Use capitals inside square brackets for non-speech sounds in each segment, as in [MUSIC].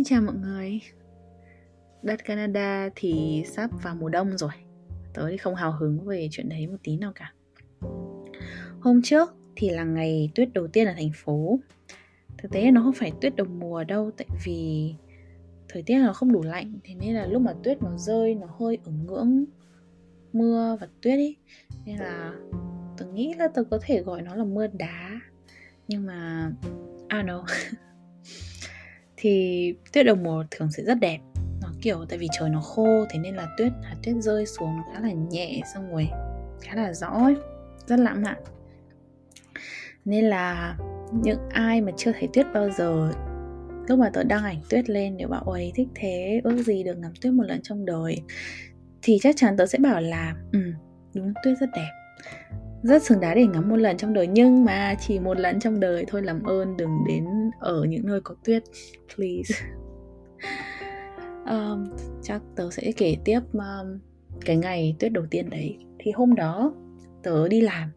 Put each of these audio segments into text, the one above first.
Xin chào mọi người. Đất Canada thì sắp vào mùa đông rồi. Tớ thì không hào hứng về chuyện đấy một tí nào cả. Hôm trước thì là ngày tuyết đầu tiên ở thành phố. Thực tế nó không phải tuyết đầu mùa đâu, Tại vì thời tiết nó không đủ lạnh, Thế nên là lúc mà tuyết nó rơi, nó hơi ở ngưỡng mưa và tuyết ấy Nên là tớ nghĩ là tớ có thể gọi nó là mưa đá. Nhưng mà, I don't know. [LAUGHS] thì tuyết đầu mùa thường sẽ rất đẹp. Nó kiểu, tại vì trời nó khô, thế nên là tuyết hạt tuyết rơi xuống nó khá là nhẹ, xong rồi khá là rõ ấy. rất lãng mạn. Nên là những ai mà chưa thấy tuyết bao giờ, lúc mà tớ đăng ảnh tuyết lên, nếu bảo ấy thích thế, ước gì được ngắm tuyết một lần trong đời, thì chắc chắn tớ sẽ bảo là ừ đúng, tuyết rất đẹp rất xứng đáng để ngắm một lần trong đời. Nhưng mà chỉ một lần trong đời thôi làm ơn đừng đến ở những nơi có tuyết please. [LAUGHS] Um, chắc tớ sẽ kể tiếp um, cái ngày tuyết đầu tiên đấy. Thì hôm đó tớ đi làm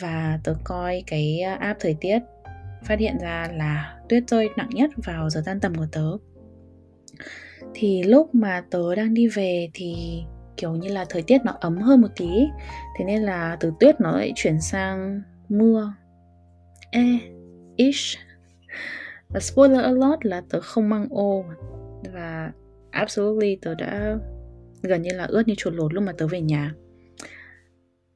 và tớ coi cái app thời tiết phát hiện ra là tuyết rơi nặng nhất vào giờ tan tầm của tớ. Thì lúc mà tớ đang đi về thì kiểu như là thời tiết nó ấm hơn một tí. Thế nên là từ tuyết nó lại chuyển sang mưa. E ish. Và spoiler alert là tớ không mang ô. Và absolutely tớ đã gần như là ướt như chuột lột lúc mà tớ về nhà.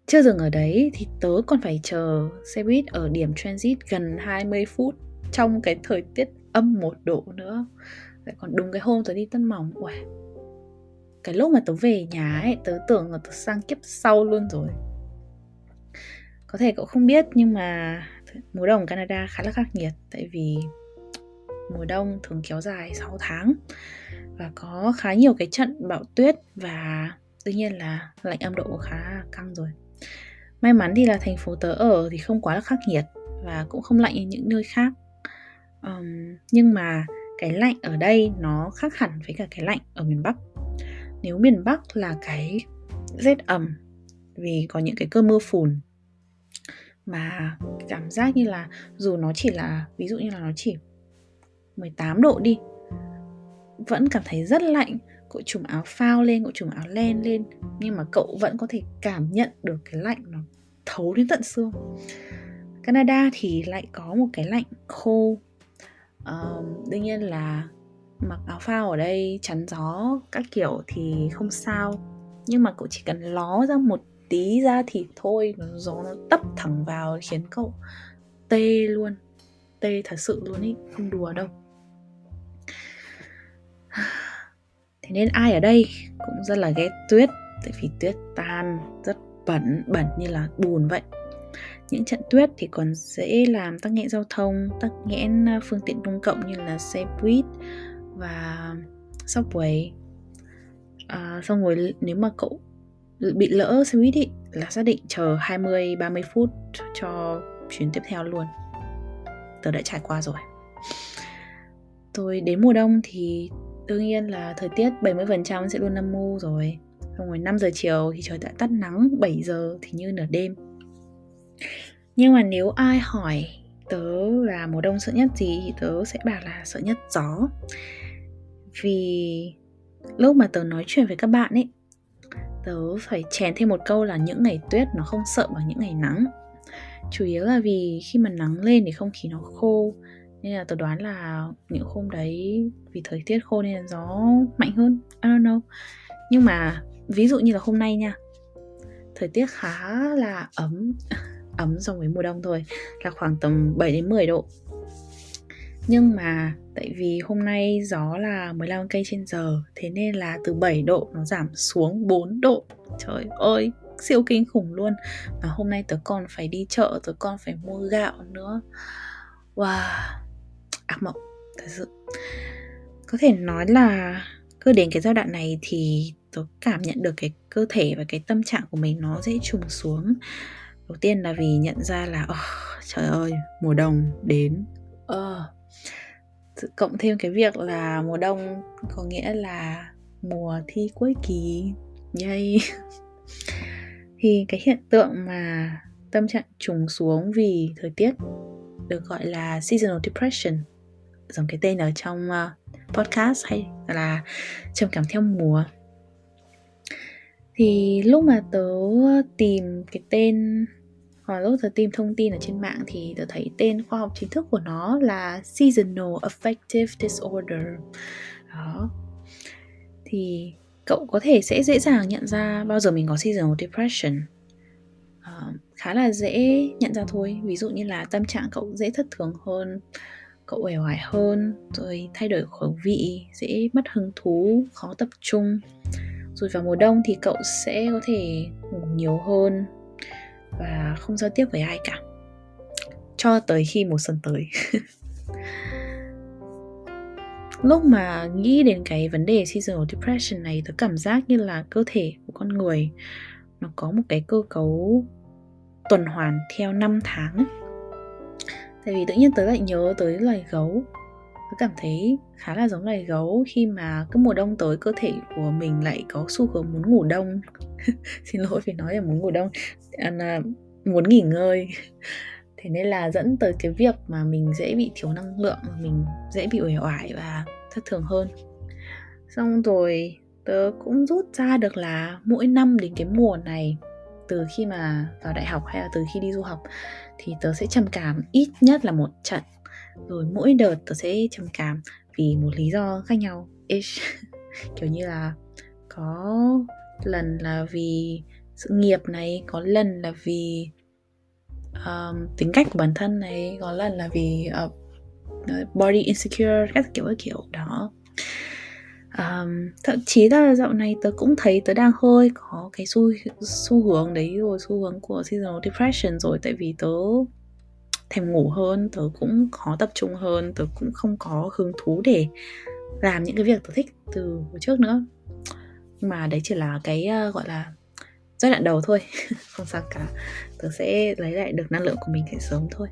Chưa dừng ở đấy thì tớ còn phải chờ xe buýt ở điểm transit gần 20 phút trong cái thời tiết âm một độ nữa. Lại còn đúng cái hôm tớ đi tân mỏng. Uầy, cái lúc mà tớ về nhà ấy tớ tưởng là tớ sang kiếp sau luôn rồi. Có thể cậu không biết nhưng mà mùa đông ở Canada khá là khắc nghiệt. Tại vì mùa đông thường kéo dài 6 tháng và có khá nhiều cái trận bão tuyết và tuy nhiên là lạnh âm độ khá căng rồi. May mắn thì là thành phố tớ ở thì không quá là khắc nghiệt và cũng không lạnh như những nơi khác. Um, nhưng mà cái lạnh ở đây nó khác hẳn với cả cái lạnh ở miền bắc nếu miền Bắc là cái rét ẩm vì có những cái cơn mưa phùn mà cảm giác như là dù nó chỉ là ví dụ như là nó chỉ 18 độ đi vẫn cảm thấy rất lạnh cậu trùm áo phao lên cậu trùm áo len lên nhưng mà cậu vẫn có thể cảm nhận được cái lạnh nó thấu đến tận xương. Canada thì lại có một cái lạnh khô. Um, đương nhiên là mặc áo phao ở đây, chắn gió các kiểu thì không sao. Nhưng mà cậu chỉ cần ló ra một tí ra thì thôi, nó gió nó tấp thẳng vào khiến cậu tê luôn. Tê thật sự luôn ý, không đùa đâu. Thế nên ai ở đây cũng rất là ghét tuyết, tại vì tuyết tan rất bẩn bẩn như là bùn vậy. Những trận tuyết thì còn dễ làm tắc nghẽn giao thông, tắc nghẽn à, phương tiện công cộng như là xe buýt và subway à, xong rồi nếu mà cậu bị lỡ xe buýt ý, là xác định chờ 20 30 phút cho chuyến tiếp theo luôn. Tớ đã trải qua rồi. Tôi đến mùa đông thì đương nhiên là thời tiết 70% sẽ luôn âm mưu rồi. Xong rồi 5 giờ chiều thì trời đã tắt nắng, 7 giờ thì như nửa đêm. Nhưng mà nếu ai hỏi tớ là mùa đông sợ nhất gì thì tớ sẽ bảo là sợ nhất gió vì lúc mà tớ nói chuyện với các bạn ấy, tớ phải chèn thêm một câu là những ngày tuyết nó không sợ bằng những ngày nắng. Chủ yếu là vì khi mà nắng lên thì không khí nó khô, nên là tớ đoán là những hôm đấy vì thời tiết khô nên là gió mạnh hơn, I don't know. Nhưng mà ví dụ như là hôm nay nha, thời tiết khá là ấm [LAUGHS] ấm so với mùa đông thôi, là khoảng tầm 7 đến 10 độ nhưng mà tại vì hôm nay gió là 15 cây trên giờ thế nên là từ 7 độ nó giảm xuống 4 độ. Trời ơi siêu kinh khủng luôn. Và hôm nay tớ còn phải đi chợ tớ còn phải mua gạo nữa. Wow ác mộng thật sự. Có thể nói là cứ đến cái giai đoạn này thì tớ cảm nhận được cái cơ thể và cái tâm trạng của mình nó dễ trùng xuống. Đầu tiên là vì nhận ra là oh, trời ơi mùa đông đến. Uh, cộng thêm cái việc là mùa đông có nghĩa là mùa thi cuối kỳ. Yay. [LAUGHS] Thì cái hiện tượng mà tâm trạng trùng xuống vì thời tiết được gọi là seasonal depression, giống cái tên ở trong ờ, podcast hay là trầm cảm theo mùa. Thì lúc mà tớ tìm cái tên hoặc lúc tớ tìm thông tin ở trên mạng thì tớ thấy tên khoa học chính thức của nó là seasonal affective disorder. Đó. Thì cậu có thể sẽ dễ dàng nhận ra bao giờ mình có seasonal depression. Uh, khá là dễ nhận ra thôi. Ví dụ như là tâm trạng cậu dễ thất thường hơn cậu uể oải hơn rồi thay đổi khẩu vị dễ mất hứng thú khó tập trung. Rồi vào mùa đông thì cậu sẽ có thể ngủ nhiều hơn và không giao tiếp với ai cả. Cho tới khi mùa xuân tới. [LAUGHS] Lúc mà nghĩ đến cái vấn đề seasonal depression này, tớ cảm giác như là cơ thể của con người, nó có một cái cơ cấu tuần hoàn theo năm tháng. Tại vì tự nhiên tớ lại nhớ tới loài gấu tôi cảm thấy khá là giống loài gấu khi mà cứ mùa đông tới cơ thể của mình lại có xu hướng muốn ngủ đông. [LAUGHS] Xin lỗi phải nói là muốn ngủ đông à, muốn nghỉ ngơi. [LAUGHS] Thế nên là dẫn tới cái việc mà mình dễ bị thiếu năng lượng mình dễ bị uể oải và thất thường hơn. Xong rồi tớ cũng rút ra được là mỗi năm đến cái mùa này từ khi mà vào đại học hay là từ khi đi du học thì tớ sẽ trầm cảm ít nhất là một trận rồi mỗi đợt tớ sẽ trầm cảm vì một lý do khác nhau. Ish. [LAUGHS] Kiểu như là có lần là vì sự nghiệp này có lần là vì um, tính cách của bản thân này có lần là vì uh, body insecure các kiểu các kiểu. Đó. Um, thậm chí là dạo này tớ cũng thấy tớ đang hơi có cái xu xu hướng đấy rồi xu hướng của seasonal depression rồi. Tại vì tớ thèm ngủ hơn tớ cũng khó tập trung hơn tớ cũng không có hứng thú để làm những cái việc tớ thích từ trước nữa. Nhưng mà đấy chỉ là cái uh, gọi là giai đoạn đầu thôi [LAUGHS] không sao cả. Tớ sẽ lấy lại được năng lượng của mình thể sớm thôi.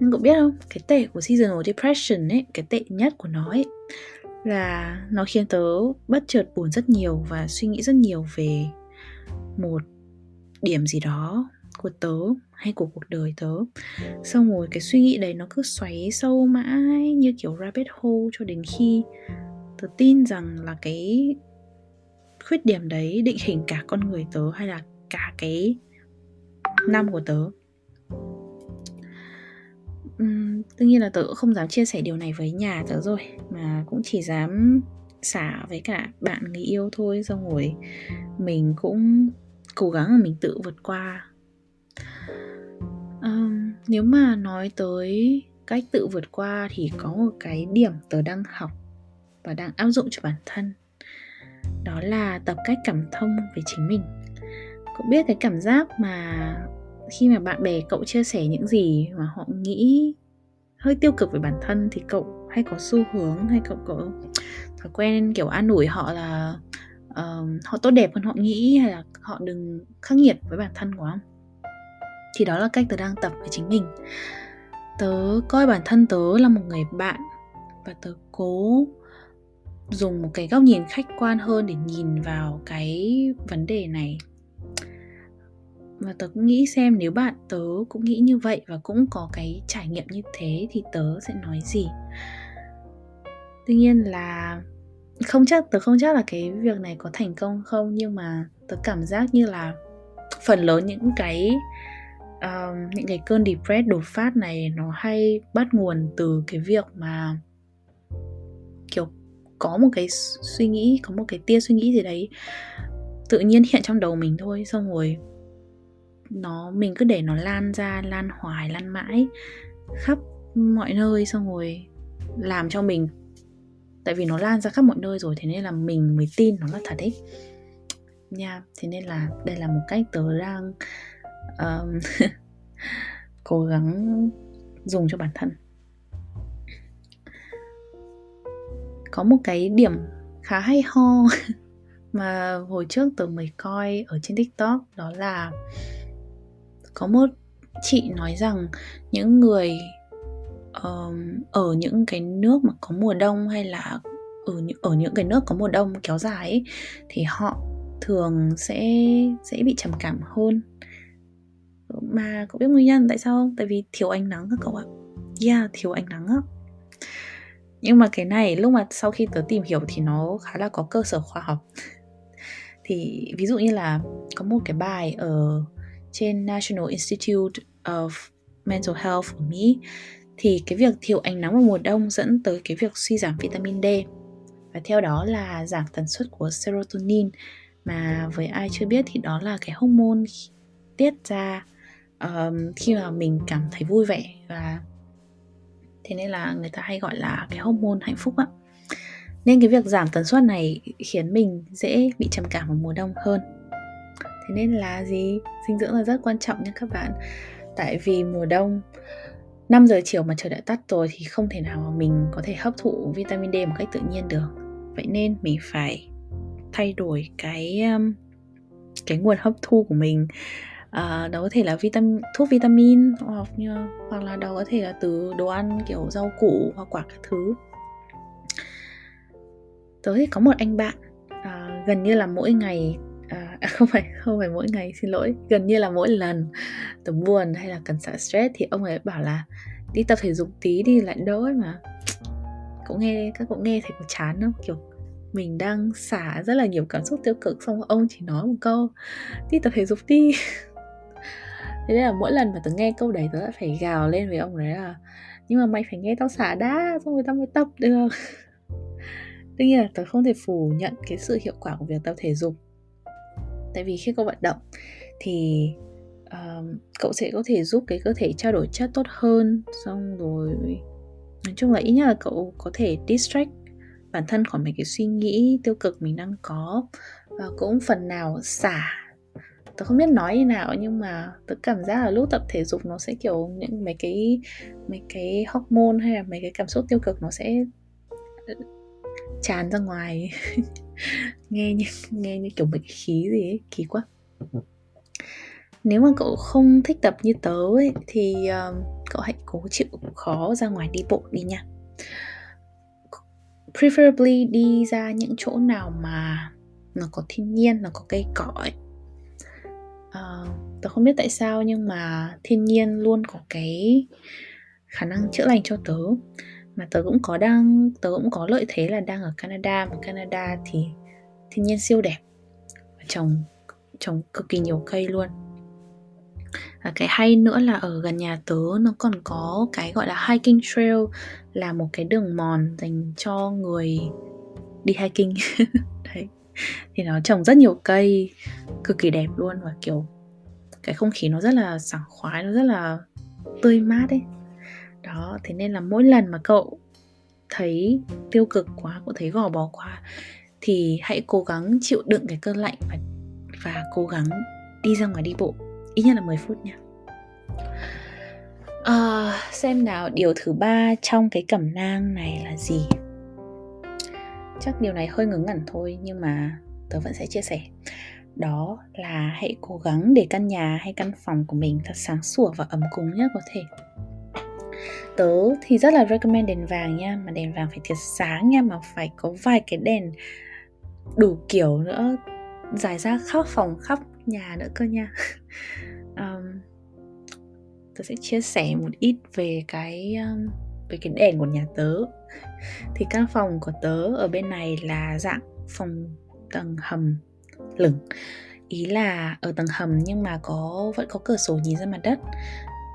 Nhưng cậu biết không? Cái tệ của seasonal depression ấy cái tệ nhất của nó ấy là nó khiến tớ bất chợt buồn rất nhiều và suy nghĩ rất nhiều về một điểm gì đó của tớ hay của cuộc đời tớ. Xong rồi cái suy nghĩ đấy nó cứ xoáy sâu mãi như kiểu rabbit hole cho đến khi tớ tin rằng là cái khuyết điểm đấy định hình cả con người tớ hay là cả cái năm của tớ. Uhm, tất nhiên là tớ cũng không dám chia sẻ điều này với nhà tớ rồi mà cũng chỉ dám xả với cả bạn người yêu thôi. Xong rồi mình cũng cố gắng là mình tự vượt qua um, nếu mà nói tới cách tự vượt qua thì có một cái điểm tớ đang học và đang áp dụng cho bản thân. Đó là tập cách cảm thông với chính mình. Cậu biết cái cảm giác mà khi mà bạn bè cậu chia sẻ những gì mà họ nghĩ hơi tiêu cực về bản thân thì cậu hay có xu hướng hay cậu có thói quen kiểu an ủi họ là uh, họ tốt đẹp hơn họ nghĩ hay là họ đừng khắc nghiệt với bản thân của không? Thì đó là cách tớ đang tập với chính mình. Tớ coi bản thân tớ là một người bạn và tớ cố dùng một cái góc nhìn khách quan hơn để nhìn vào cái vấn đề này. Và tớ cũng nghĩ xem nếu bạn tớ cũng nghĩ như vậy và cũng có cái trải nghiệm như thế thì tớ sẽ nói gì. Tuy nhiên là không chắc, tớ không chắc là cái việc này có thành công không, nhưng mà tớ cảm giác như là phần lớn những cái um, những cái cơn depressed đột phát này nó hay bắt nguồn từ cái việc mà kiểu có một cái suy nghĩ có một cái tia suy nghĩ gì đấy tự nhiên hiện trong đầu mình thôi xong rồi nó mình cứ để nó lan ra lan hoài lan mãi khắp mọi nơi xong rồi làm cho mình. Tại vì nó lan ra khắp mọi nơi rồi thế nên là mình mới tin nó là thật ấy. Nha yeah, thế nên là đây là một cách tớ đang um, [LAUGHS] cố gắng dùng cho bản thân. Có một cái điểm khá hay ho [LAUGHS] mà hồi trước tớ mới coi ở trên tiktok đó là có một chị nói rằng những người um, ở những cái nước mà có mùa đông hay là ở những ở những cái nước có mùa đông kéo dài ấy, thì họ thường sẽ sẽ bị trầm cảm hơn mà cậu biết nguyên nhân tại sao không? Tại vì thiếu ánh nắng các cậu ạ. Yeah, thiếu ánh nắng á. Nhưng mà cái này, lúc mà sau khi tớ tìm hiểu thì nó khá là có cơ sở khoa học. Thì ví dụ như là có một cái bài ở trên National Institute of Mental Health của Mỹ, thì cái việc thiếu ánh nắng vào mùa đông dẫn tới cái việc suy giảm vitamin D. Và theo đó là giảm tần suất của serotonin. Mà với ai chưa biết thì đó là cái hormone tiết ra um, khi mà mình cảm thấy vui vẻ và thế nên là người ta hay gọi là cái hormone hạnh phúc ạ nên cái việc giảm tần suất này khiến mình dễ bị trầm cảm vào mùa đông hơn. Thế nên là gì? Dinh dưỡng là rất quan trọng nha các bạn. Tại vì mùa đông 5 giờ chiều mà trời đã tắt rồi thì không thể nào mà mình có thể hấp thụ vitamin D một cách tự nhiên được. Vậy nên mình phải thay đổi cái cái nguồn hấp thu của mình à, đó có thể là vitamin thuốc vitamin hoặc như hoặc là đó có thể là từ đồ ăn kiểu rau củ hoa quả các thứ. Tớ thì có một anh bạn à, gần như là mỗi ngày ờ, à, không phải không phải mỗi ngày xin lỗi gần như là mỗi lần tớ buồn hay là cần xả stress thì ông ấy bảo là đi tập thể dục tí đi lại đỡ ấy mà. Cậu nghe các cậu nghe thấy có chán không? Kiểu mình đang xả rất là nhiều cảm xúc tiêu cực xong ông chỉ nói một câu đi tập thể dục đi. [LAUGHS] thế nên là mỗi lần mà tớ nghe câu đấy tớ lại phải gào lên với ông đấy là nhưng mà mày phải nghe tao xả đã xong rồi tao mới tập được tuy [LAUGHS] nhiên là tớ không thể phủ nhận cái sự hiệu quả của việc tập thể dục. Tại vì khi cậu vận động thì uh, cậu sẽ có thể giúp cái cơ thể trao đổi chất tốt hơn xong rồi nói chung là ít nhất là cậu có thể distract bản thân khỏi mấy cái suy nghĩ tiêu cực mình đang có. Và cũng phần nào xả tớ không biết nói như nào nhưng mà tớ cảm giác là lúc tập thể dục nó sẽ kiểu những mấy cái mấy cái hormone hay là mấy cái cảm xúc tiêu cực nó sẽ ừ, tràn ra ngoài. [LAUGHS] Nghe như nghe như kiểu bệnh khí gì ấy kỳ quá. Nếu mà cậu không thích tập như tớ ấy thì uh, cậu hãy cố chịu khó ra ngoài đi bộ đi nha. Preferably đi ra những chỗ nào mà nó có thiên nhiên nó có cây cỏ ấy uh, tớ không biết tại sao nhưng mà thiên nhiên luôn có cái khả năng chữa lành cho tớ. Mà tớ cũng có đang tớ cũng có lợi thế là đang ở Canada mà Canada thì thiên nhiên siêu đẹp trồng trồng cực kỳ nhiều cây luôn. Và cái hay nữa là ở gần nhà tớ nó còn có cái gọi là hiking trail là một cái đường mòn dành cho người đi hiking. [LAUGHS] thì nó trồng rất nhiều cây cực kỳ đẹp luôn và kiểu cái không khí nó rất là sảng khoái nó rất là tươi mát ấy. Đó thế nên là mỗi lần mà cậu thấy tiêu cực quá cậu thấy gò bó quá thì hãy cố gắng chịu đựng cái cơn lạnh và và cố gắng đi ra ngoài đi bộ ít nhất là 10 phút nha. À, xem nào điều thứ ba trong cái cẩm nang này là gì? Chắc điều này hơi ngớ ngẩn thôi nhưng mà tớ vẫn sẽ chia sẻ. Đó là hãy cố gắng để căn nhà hay căn phòng của mình thật sáng sủa và ấm cúng nhất có thể. Tớ thì rất là recommend đèn vàng nha mà đèn vàng phải thiệt sáng nha mà phải có vài cái đèn đủ kiểu nữa giải ra khắp phòng khắp nhà nữa cơ nha. [LAUGHS] Um, tớ sẽ chia sẻ một ít về cái um, về cái đèn của nhà tớ thì căn phòng của tớ ở bên này là dạng phòng tầng hầm lửng. Ý là ở tầng hầm nhưng mà có, vẫn có cửa sổ nhìn ra mặt đất.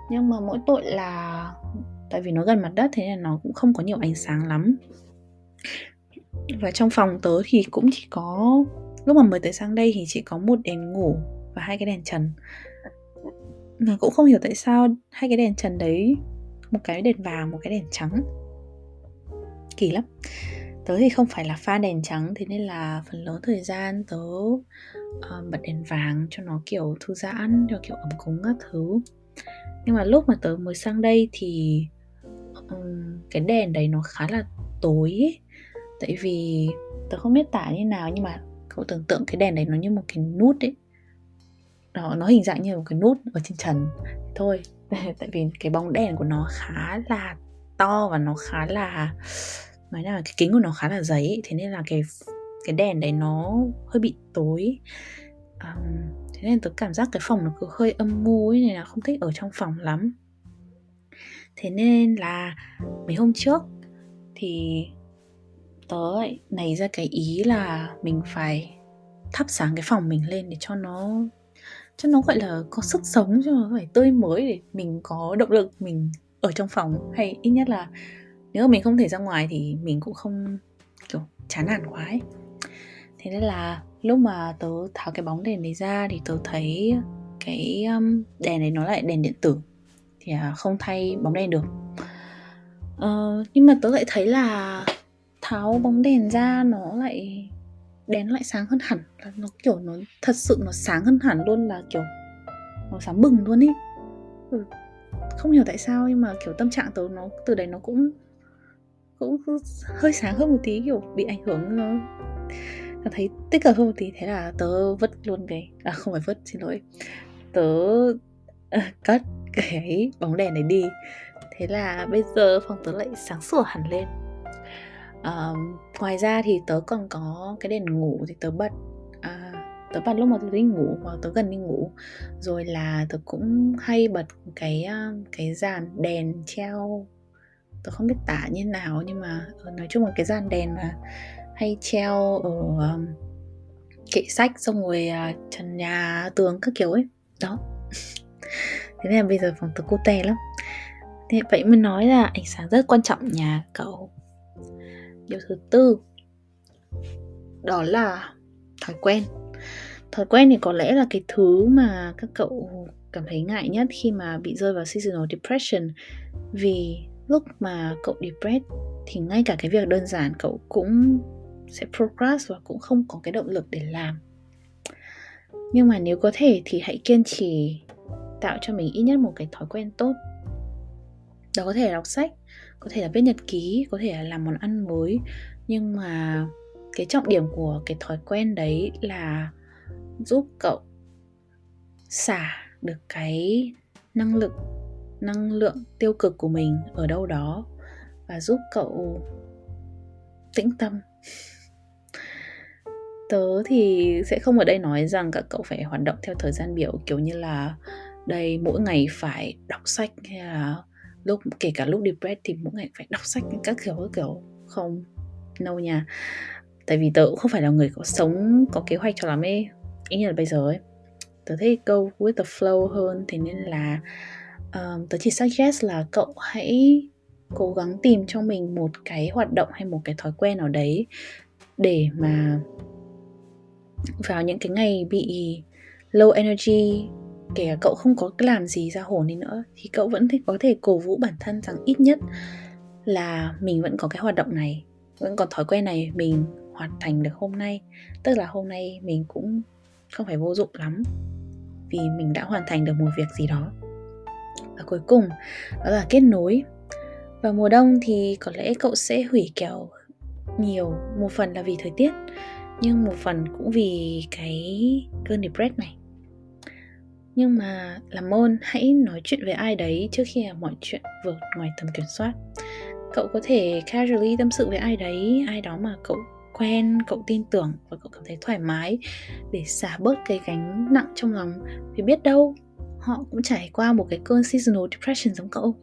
Nhưng mà mỗi tội là, tại vì nó gần mặt đất thế nên nó cũng không có nhiều ánh sáng lắm. Và trong phòng tớ thì cũng chỉ có, lúc mà mới tới sang đây thì chỉ có một đèn ngủ và hai cái đèn trần. Mà cũng không hiểu tại sao hai cái đèn trần đấy, một cái đèn vàng, một cái đèn trắng kỳ lắm. Tớ thì không phải là pha đèn trắng thế nên là phần lớn thời gian tớ uh, bật đèn vàng cho nó kiểu thư giãn cho kiểu ấm cúng các thứ. Nhưng mà lúc mà tớ mới sang đây thì um, cái đèn đấy nó khá là tối ấy. tại vì tớ không biết tả như nào nhưng mà cậu tưởng tượng cái đèn đấy nó như một cái nút ấy. Đó nó hình dạng như một cái nút ở trên trần. Thôi [LAUGHS] tại vì cái bóng đèn của nó khá là to và nó khá là nói là cái kính của nó khá là dày ấy, thế nên là cái cái đèn đấy nó hơi bị tối. Um, thế nên tôi cảm giác cái phòng nó cứ hơi âm mưu ấy nên là không thích ở trong phòng lắm. Thế nên là mấy hôm trước thì tớ lại nảy ra cái ý là mình phải thắp sáng cái phòng mình lên để cho nó cho nó gọi là có sức sống cho nó phải tươi mới để mình có động lực mình ở trong phòng hay ít nhất là nếu mà mình không thể ra ngoài thì mình cũng không kiểu chán nản quá ấy. thế nên là lúc mà tớ tháo cái bóng đèn này ra thì tớ thấy cái um, đèn này nó lại đèn điện tử. Thì à, không thay bóng đèn được. Uh, nhưng mà tớ lại thấy là tháo bóng đèn ra nó lại đèn lại sáng hơn hẳn. Nó kiểu nó thật sự nó sáng hơn hẳn luôn là kiểu nó sáng bừng luôn ý ừ, không hiểu tại sao nhưng mà kiểu tâm trạng tớ nó từ đấy nó cũng cũng hơi sáng hơn một tí kiểu bị ảnh hưởng nó cảm thấy tích cực hơn một tí. Thế là tớ vứt luôn cái à không phải vứt xin lỗi. Tớ à, uh, cất cái bóng đèn này đi. Thế là bây giờ phòng tớ lại sáng sủa hẳn lên. Uh, ngoài ra thì tớ còn có cái đèn ngủ thì tớ bật tớ bật lúc mà tớ đi ngủ hoặc tớ gần đi ngủ. Rồi là tớ cũng hay bật cái ờ, cái dàn đèn treo. Tớ không biết tả như nào nhưng mà ờ, nói chung là cái dàn đèn mà hay treo ở um, kệ sách xong rồi uh, trần nhà tường các kiểu ấy. Đó. [LAUGHS] Thế nên là bây giờ phòng tớ cute lắm. Thế vậy mới nói là ánh sáng rất quan trọng nhà cậu. Điều thứ tư đó là thói quen thói quen thì có lẽ là cái thứ mà các cậu cảm thấy ngại nhất khi mà bị rơi vào seasonal depression. Vì lúc mà cậu depressed thì ngay cả cái việc đơn giản cậu cũng sẽ progress và cũng không có cái động lực để làm. Nhưng mà nếu có thể thì hãy kiên trì tạo cho mình ít nhất một cái thói quen tốt. Đó có thể là đọc sách, có thể là viết nhật ký, có thể là làm món ăn mới. Nhưng mà cái trọng điểm của cái thói quen đấy là giúp cậu xả được cái năng lực, năng lượng tiêu cực của mình ở đâu đó và giúp cậu tĩnh tâm. [LAUGHS] Tớ thì sẽ không ở đây nói rằng các cậu phải hoạt động theo thời gian biểu, kiểu như là đây mỗi ngày phải đọc sách hay là lúc, kể cả lúc depressed thì mỗi ngày phải đọc sách các kiểu các kiểu. Không, no nha tại vì tớ cũng không phải là người có sống có kế hoạch cho lắm ấy. Ý như là bây giờ ấy. Tớ thấy go with the flow hơn thế nên là um, tớ chỉ suggest là cậu hãy cố gắng tìm cho mình một cái hoạt động hay một cái thói quen nào đấy để mà vào những cái ngày bị low energy kể cả cậu không có cái làm gì ra hồn đi nữa thì cậu vẫn có thể cổ vũ bản thân rằng ít nhất là mình vẫn có cái hoạt động này vẫn còn thói quen này mình hoàn thành được hôm nay. Tức là hôm nay mình cũng không phải vô dụng lắm, vì mình đã hoàn thành được một việc gì đó. Và cuối cùng, đó là kết nối. Vào mùa đông thì có lẽ cậu sẽ hủy kèo nhiều, một phần là vì thời tiết, nhưng một phần cũng vì cái cơn depress này. Nhưng mà làm ơn, hãy nói chuyện với ai đấy trước khi mọi chuyện vượt ngoài tầm kiểm soát. Cậu có thể casually tâm sự với ai đấy, ai đó mà cậu quen cậu tin tưởng và cậu cảm thấy thoải mái để xả bớt cái gánh nặng trong lòng. Vì biết đâu họ cũng trải qua một cái cơn seasonal depression giống cậu.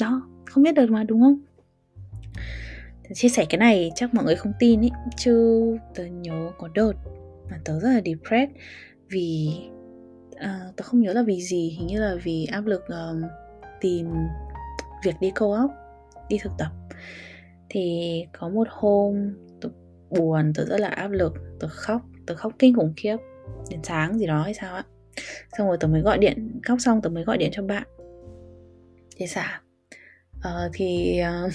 Đó không biết được mà đúng không? Chia sẻ cái này chắc mọi người không tin ý chứ tớ nhớ có đợt mà tớ rất là depressed vì uh, tớ không nhớ là vì gì hình như là vì áp lực um, tìm việc đi câu óc đi thực tập. Thì có một hôm buồn tớ rất là áp lực tớ khóc tớ khóc kinh khủng khiếp. Đến sáng gì đó hay sao á. Xong rồi tớ mới gọi điện khóc xong tớ mới gọi điện cho bạn. Để xả? Uh, thì uh,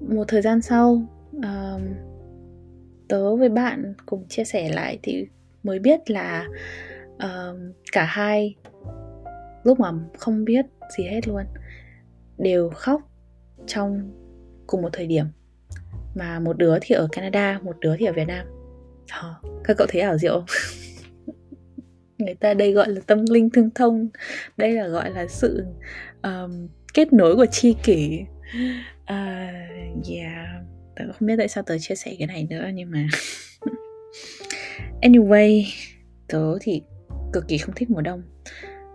[LAUGHS] một thời gian sau uh, tớ với bạn cùng chia sẻ lại thì mới biết là uh, cả hai lúc mà không biết gì hết luôn đều khóc trong cùng một thời điểm mà một đứa thì ở Canada một đứa thì ở Việt Nam. Đó, các cậu thấy ảo diệu không? [LAUGHS] Người ta đây gọi là tâm linh thương thông. Đây là gọi là sự um, kết nối của chi kỷ. Uh, yeah. Tớ không biết tại sao tớ chia sẻ cái này nữa nhưng mà [LAUGHS] anyway tớ thì cực kỳ không thích mùa đông.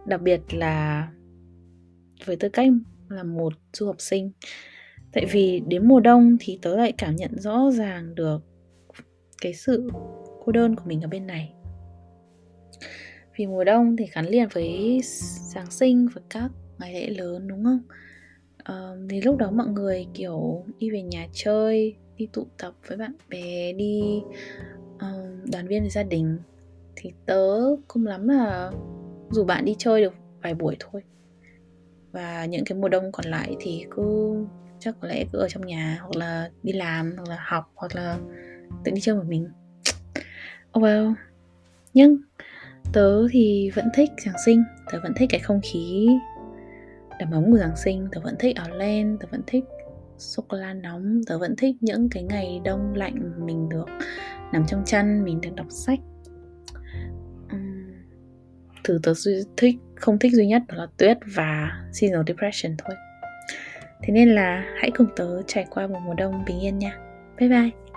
Đặc biệt là với tư cách là một du học sinh tại vì đến mùa đông thì tớ lại cảm nhận rõ ràng được cái sự cô đơn của mình ở bên này. Vì mùa đông thì gắn liền với giáng sinh và các ngày lễ lớn đúng không? Ờ, à, thì lúc đó mọi người kiểu đi về nhà chơi đi tụ tập với bạn bè đi uh, đoàn viên với gia đình. Thì tớ cũng lắm là dù bạn đi chơi được vài buổi thôi và những cái mùa đông còn lại thì cứ, chắc có lẽ cứ ở trong nhà, hoặc là đi làm, hoặc là học, hoặc là tự đi chơi một mình. [TSK] Oh well. Nhưng tớ thì vẫn thích giáng sinh, tớ vẫn thích cái không khí đầm ấm của giáng sinh, tớ vẫn thích áo len, tớ vẫn thích sô cô la nóng, tớ vẫn thích những cái ngày đông lạnh mình được nằm trong chăn, mình được đọc sách thứ tớ thích, không thích duy nhất đó là tuyết và seasonal depression thôi. Thế nên là hãy cùng tớ trải qua một mùa đông bình yên nha. Bye bye.